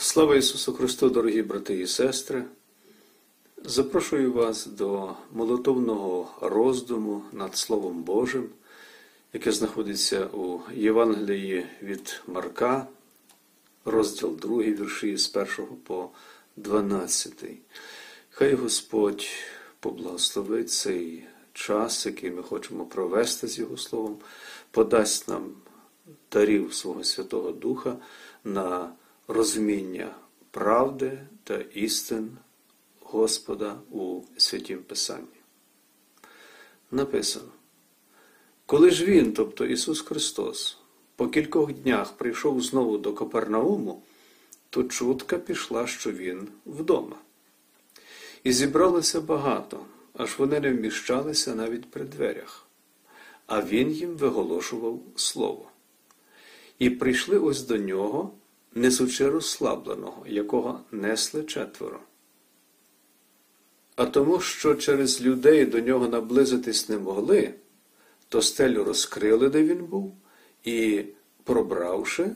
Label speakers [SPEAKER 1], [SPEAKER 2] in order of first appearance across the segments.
[SPEAKER 1] Слава Ісусу Христу, дорогі брати і сестри! Запрошую вас до молитовного роздуму над Словом Божим, яке знаходиться у Євангелії від Марка, розділ 2, вірші з 1 по 12. Хай Господь поблагословить цей час, який ми хочемо провести з Його Словом, подасть нам дарів свого Святого Духа на розуміння правди та істин Господа у Святім Писанні. Написано, коли ж Він, тобто Ісус Христос, по кількох днях прийшов знову до Капернауму, то чутка пішла, що Він вдома. І зібралося багато, аж вони не вміщалися навіть при дверях, а Він їм виголошував Слово. І прийшли ось до нього несучи розслабленого, якого несли четверо. А тому, що через людей до нього наблизитись не могли, то стелю розкрили, де він був, і, пробравши,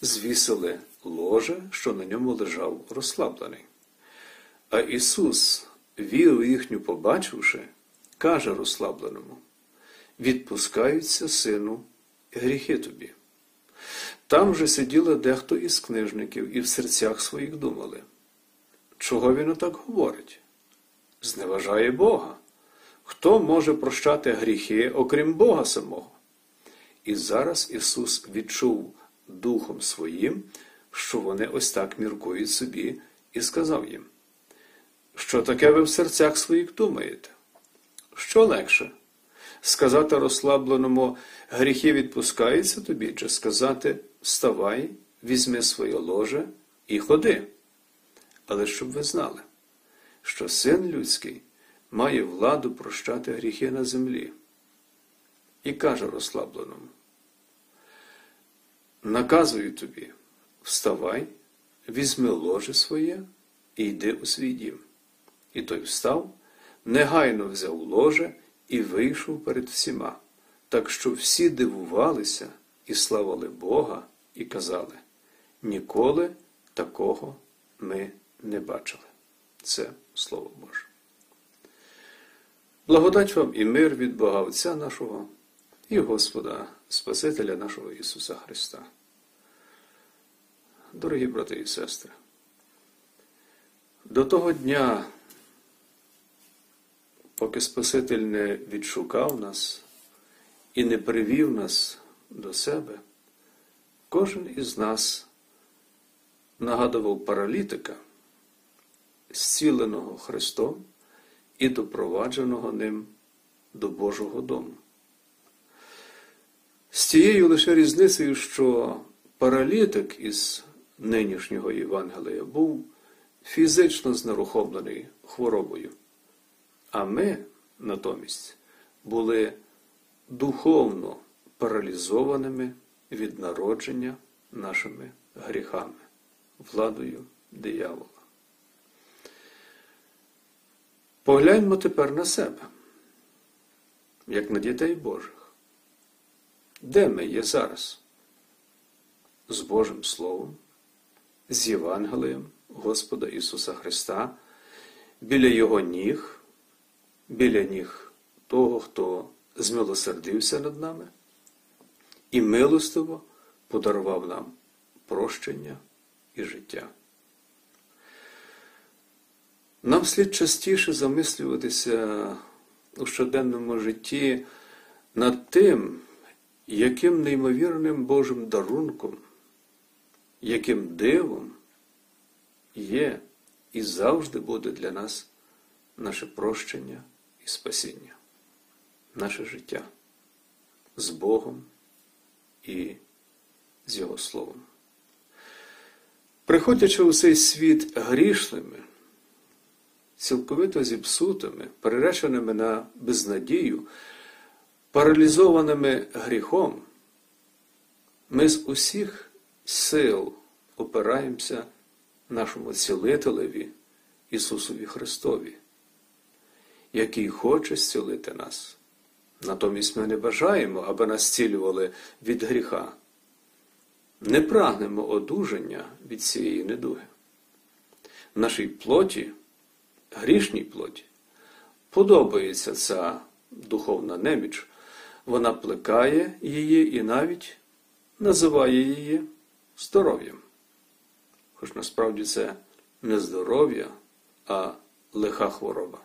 [SPEAKER 1] звісили ложе, що на ньому лежав розслаблений. А Ісус, віру їхню побачивши, каже розслабленому: Відпускаються, сину, гріхи тобі. Там же сиділо дехто із книжників і в серцях своїх думали. Чого він отак говорить? Зневажає Бога. Хто може прощати гріхи, окрім Бога самого? І зараз Ісус відчув Духом Своїм, що вони ось так міркують собі, і сказав їм, що таке ви в серцях своїх думаєте? Що легше? Сказати розслабленому гріхи відпускаються тобі, чи сказати вставай, візьми своє ложе і ходи. Але щоб ви знали, що син людський має владу прощати гріхи на землі. І каже розслабленому: Наказую тобі, вставай, візьми ложе своє і йди у свій дім. І той встав, негайно взяв ложе і вийшов перед всіма, так що всі дивувалися і славили Бога і казали, ніколи такого ми не бачили. Це Слово Боже. Благодать вам і мир від Бога Отця нашого і Господа, Спасителя нашого Ісуса Христа. Дорогі брати і сестри, до того дня, поки Спаситель не відшукав нас і не привів нас до себе, Кожен із нас нагадував паралітика, зціленого Христом і допровадженого ним до Божого дому. З тією лише різницею, що паралітик із нинішнього Євангелія був фізично знерухомлений хворобою, а ми натомість були духовно паралізованими від народження нашими гріхами, владою диявола. Погляньмо тепер на себе, як на дітей Божих. Де ми є зараз? З Божим Словом, з Євангелієм Господа Ісуса Христа, біля Його ніг, біля ніг того, хто змилосердився над нами і милостиво подарував нам прощення і життя. Нам слід частіше замислюватися у щоденному житті над тим, яким неймовірним Божим дарунком, яким дивом є і завжди буде для нас наше прощення і спасіння, наше життя з Богом і з Його Словом. Приходячи у цей світ грішними, цілковито зіпсутими, перереченими на безнадію, паралізованими гріхом, ми з усіх сил опираємося нашому цілителеві Ісусові Христові, який хоче зцілити нас. Натомість ми не бажаємо, аби нас цілювали від гріха. не прагнемо одужання від цієї недуги. В нашій плоті, грішній плоті, подобається ця духовна неміч, вона плекає її і навіть називає її здоров'ям. Хоч насправді це не здоров'я, а лиха хвороба.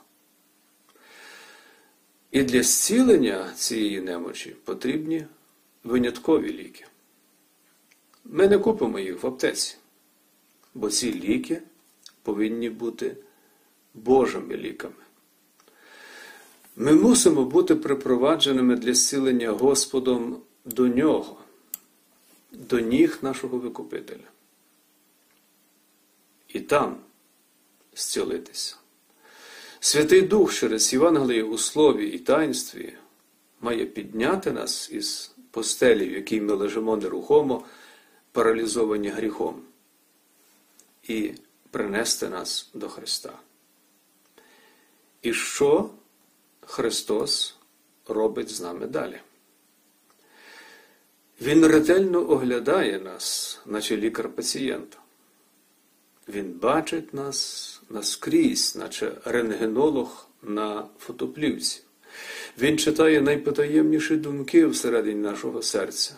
[SPEAKER 1] І для зцілення цієї немочі потрібні виняткові ліки. Ми не купимо їх в аптеці, бо ці ліки повинні бути Божими ліками. Ми мусимо бути припровадженими для зцілення Господом до Нього, до ніг нашого Викупителя. І там зцілитися. Святий Дух через Євангеліє у слові і таїнстві має підняти нас із постелі, в якій ми лежимо нерухомо, паралізовані гріхом, і принести нас до Христа. І що Христос робить з нами далі? Він ретельно оглядає нас, наче лікар пацієнта. Він бачить нас наскрізь, наче рентгенолог на фотоплівці. Він читає найпотаємніші думки всередині нашого серця,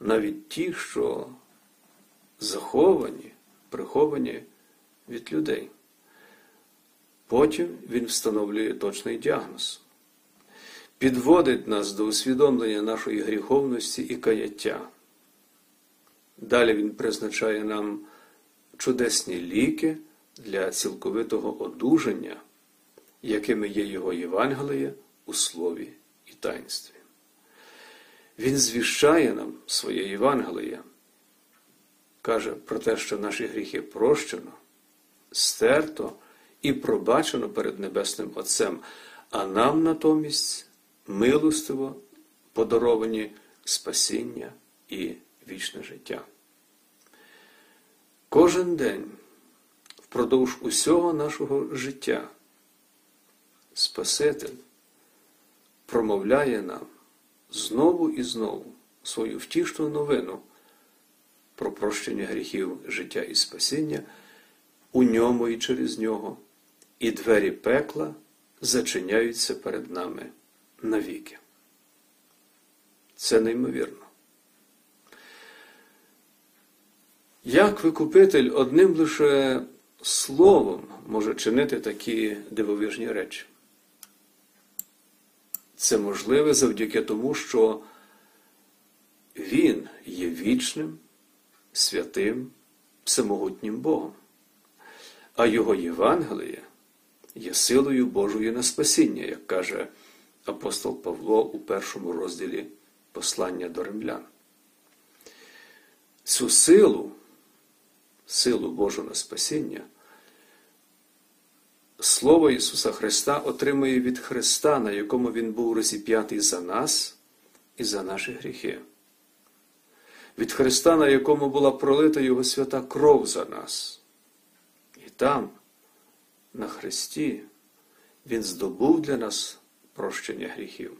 [SPEAKER 1] навіть ті, що заховані, приховані від людей. Потім він встановлює точний діагноз, підводить нас до усвідомлення нашої гріховності і каяття. Далі він призначає нам чудесні ліки для цілковитого одужання, якими є його Євангеліє у слові і таїнстві. Він звіщає нам своє Євангеліє, каже про те, що наші гріхи прощено, стерто і пробачено перед Небесним Отцем, а нам натомість милостиво подаровані спасіння і вічне життя. Кожен день впродовж усього нашого життя Спаситель промовляє нам знову і знову свою втішну новину про прощення гріхів життя і спасіння у ньому і через нього, і двері пекла зачиняються перед нами навіки. Це неймовірно. Як викупитель одним лише словом може чинити такі дивовижні речі? Це можливе завдяки тому, що Він є вічним, святим, всемогутнім Богом, а Його Євангеліє є силою Божою на спасіння, як каже апостол Павло у першому розділі послання до римлян. Цю силу силу Божу на спасіння, Слово Ісуса Христа отримує від Христа, на якому Він був розіп'ятий за нас і за наші гріхи. Від Христа, на якому була пролита Його свята кров за нас. І там, на Христі, Він здобув для нас прощення гріхів.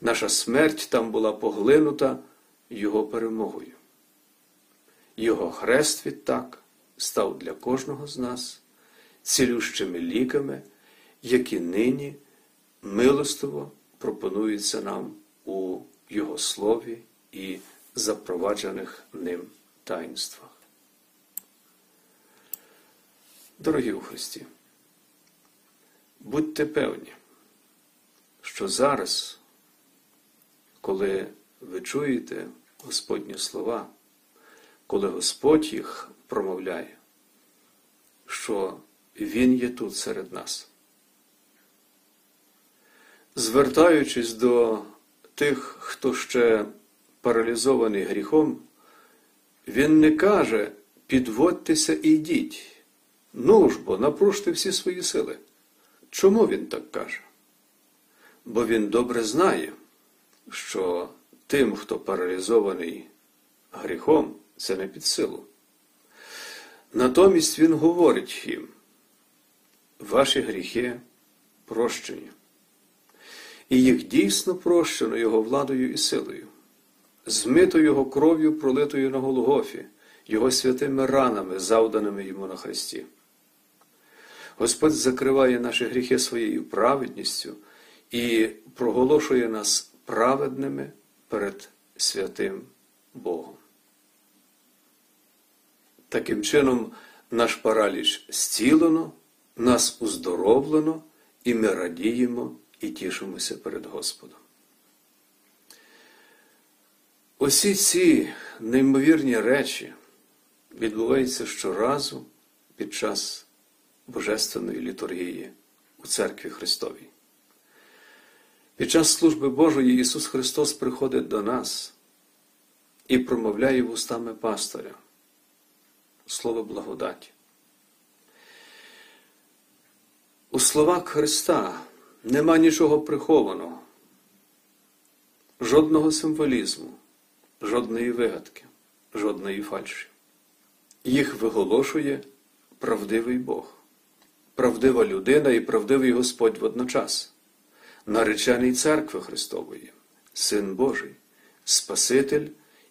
[SPEAKER 1] Наша смерть там була поглинута Його перемогою. Його хрест відтак став для кожного з нас цілющими ліками, які нині милостиво пропонуються нам у Його слові і запроваджених ним таїнствах. Дорогі у Христі, будьте певні, що зараз, коли ви чуєте Господні слова, коли Господь їх промовляє, що Він є тут серед нас. Звертаючись до тих, хто ще паралізований гріхом, Він не каже підводьтеся і йдіть. Ну ж бо напружте всі свої сили. Чому він так каже? Бо він добре знає, що тим, хто паралізований гріхом, це не під силу. Натомість він говорить їм, ваші гріхи прощені. І їх дійсно прощено його владою і силою. змито Його кров'ю, пролитою на Голгофі, Його святими ранами, завданими йому на Христі. Господь закриває наші гріхи своєю праведністю і проголошує нас праведними перед святим Богом. Таким чином, наш параліч зцілено, нас уздоровлено, і ми радіємо і тішимося перед Господом. Усі ці неймовірні речі відбуваються щоразу під час Божественної літургії у Церкві Христовій. Під час служби Божої Ісус Христос приходить до нас і промовляє вустами пастиря слово благодаті. У словах Христа нема нічого прихованого, жодного символізму, жодної вигадки, жодної фальші. Їх виголошує правдивий Бог, правдива людина і правдивий Господь водночас, наречений Церкви Христової, Син Божий, Спаситель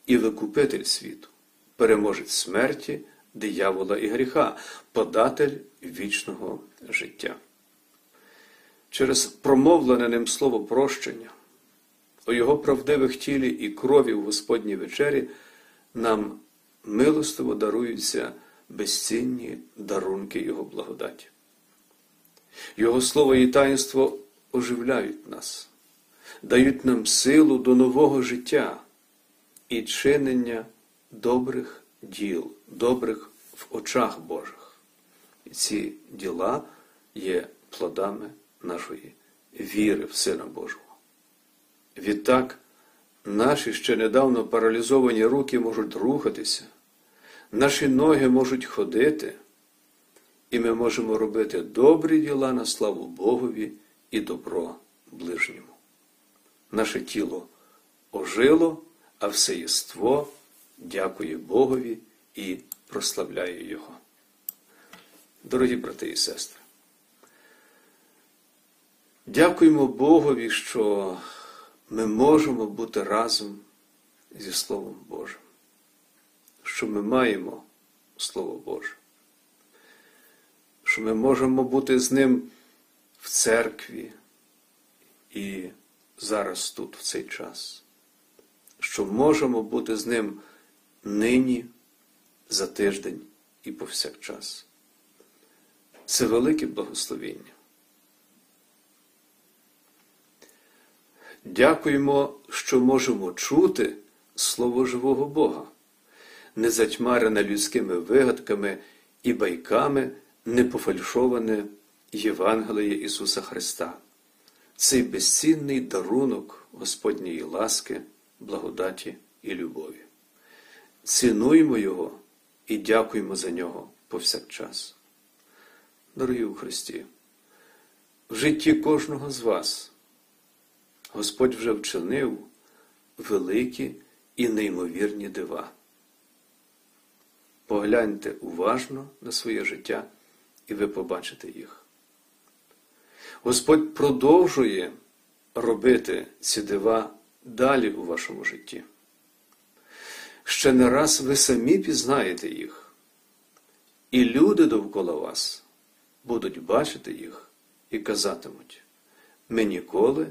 [SPEAKER 1] і Викупитель світу, переможець смерті, диявола і гріха, податель вічного життя. Через промовлене ним слово прощення, у його правдивих тілі і крові в Господній вечері нам милостиво даруються безцінні дарунки Його благодаті. Його слово і таїнство оживляють нас, дають нам силу до нового життя і чинення добрих діл, добрих в очах Божих. І ці діла є плодами нашої віри в Сина Божого. Відтак, наші ще недавно паралізовані руки можуть рухатися, наші ноги можуть ходити, і ми можемо робити добрі діла на славу Богові і добро ближньому. Наше тіло ожило, а все єство дякує Богові і прославляє Його. Дорогі брати і сестри, дякуємо Богові, що ми можемо бути разом зі Словом Божим, що ми маємо Слово Боже, що ми можемо бути з Ним в церкві і зараз тут, в цей час, що можемо бути з Ним нині, за тиждень і повсякчас. Це велике благословіння. Дякуємо, що можемо чути Слово живого Бога, не затьмарене людськими вигадками і байками, не пофальшоване Євангеліє Ісуса Христа, цей безцінний дарунок Господньої ласки, благодаті і любові. Цінуємо Його і дякуємо за нього повсякчас. Дорогі у Христі, в житті кожного з вас Господь вже вчинив великі і неймовірні дива. Погляньте уважно на своє життя, і ви побачите їх. Господь продовжує робити ці дива далі у вашому житті. Ще не раз ви самі пізнаєте їх, і люди довкола вас будуть бачити їх і казатимуть, ми ніколи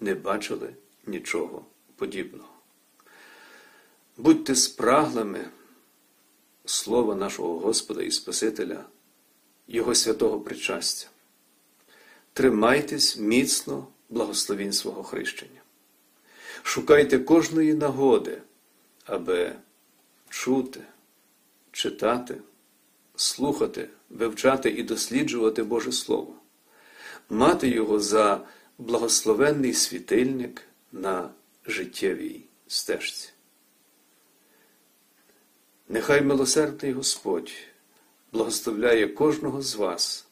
[SPEAKER 1] не бачили нічого подібного. Будьте спраглими слова нашого Господа і Спасителя, Його святого причастя. Тримайтесь міцно благословінь свого хрещення. Шукайте кожної нагоди, аби чути, читати, слухати, вивчати і досліджувати Боже Слово, мати його за благословенний світильник на життєвій стежці. Нехай милосердний Господь благословляє кожного з вас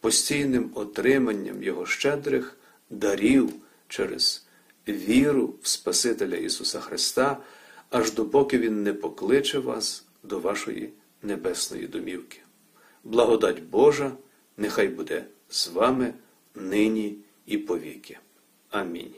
[SPEAKER 1] постійним отриманням Його щедрих дарів через віру в Спасителя Ісуса Христа, аж допоки Він не покличе вас до вашої небесної домівки. Благодать Божа нехай буде з вами нині і повіки. Амінь.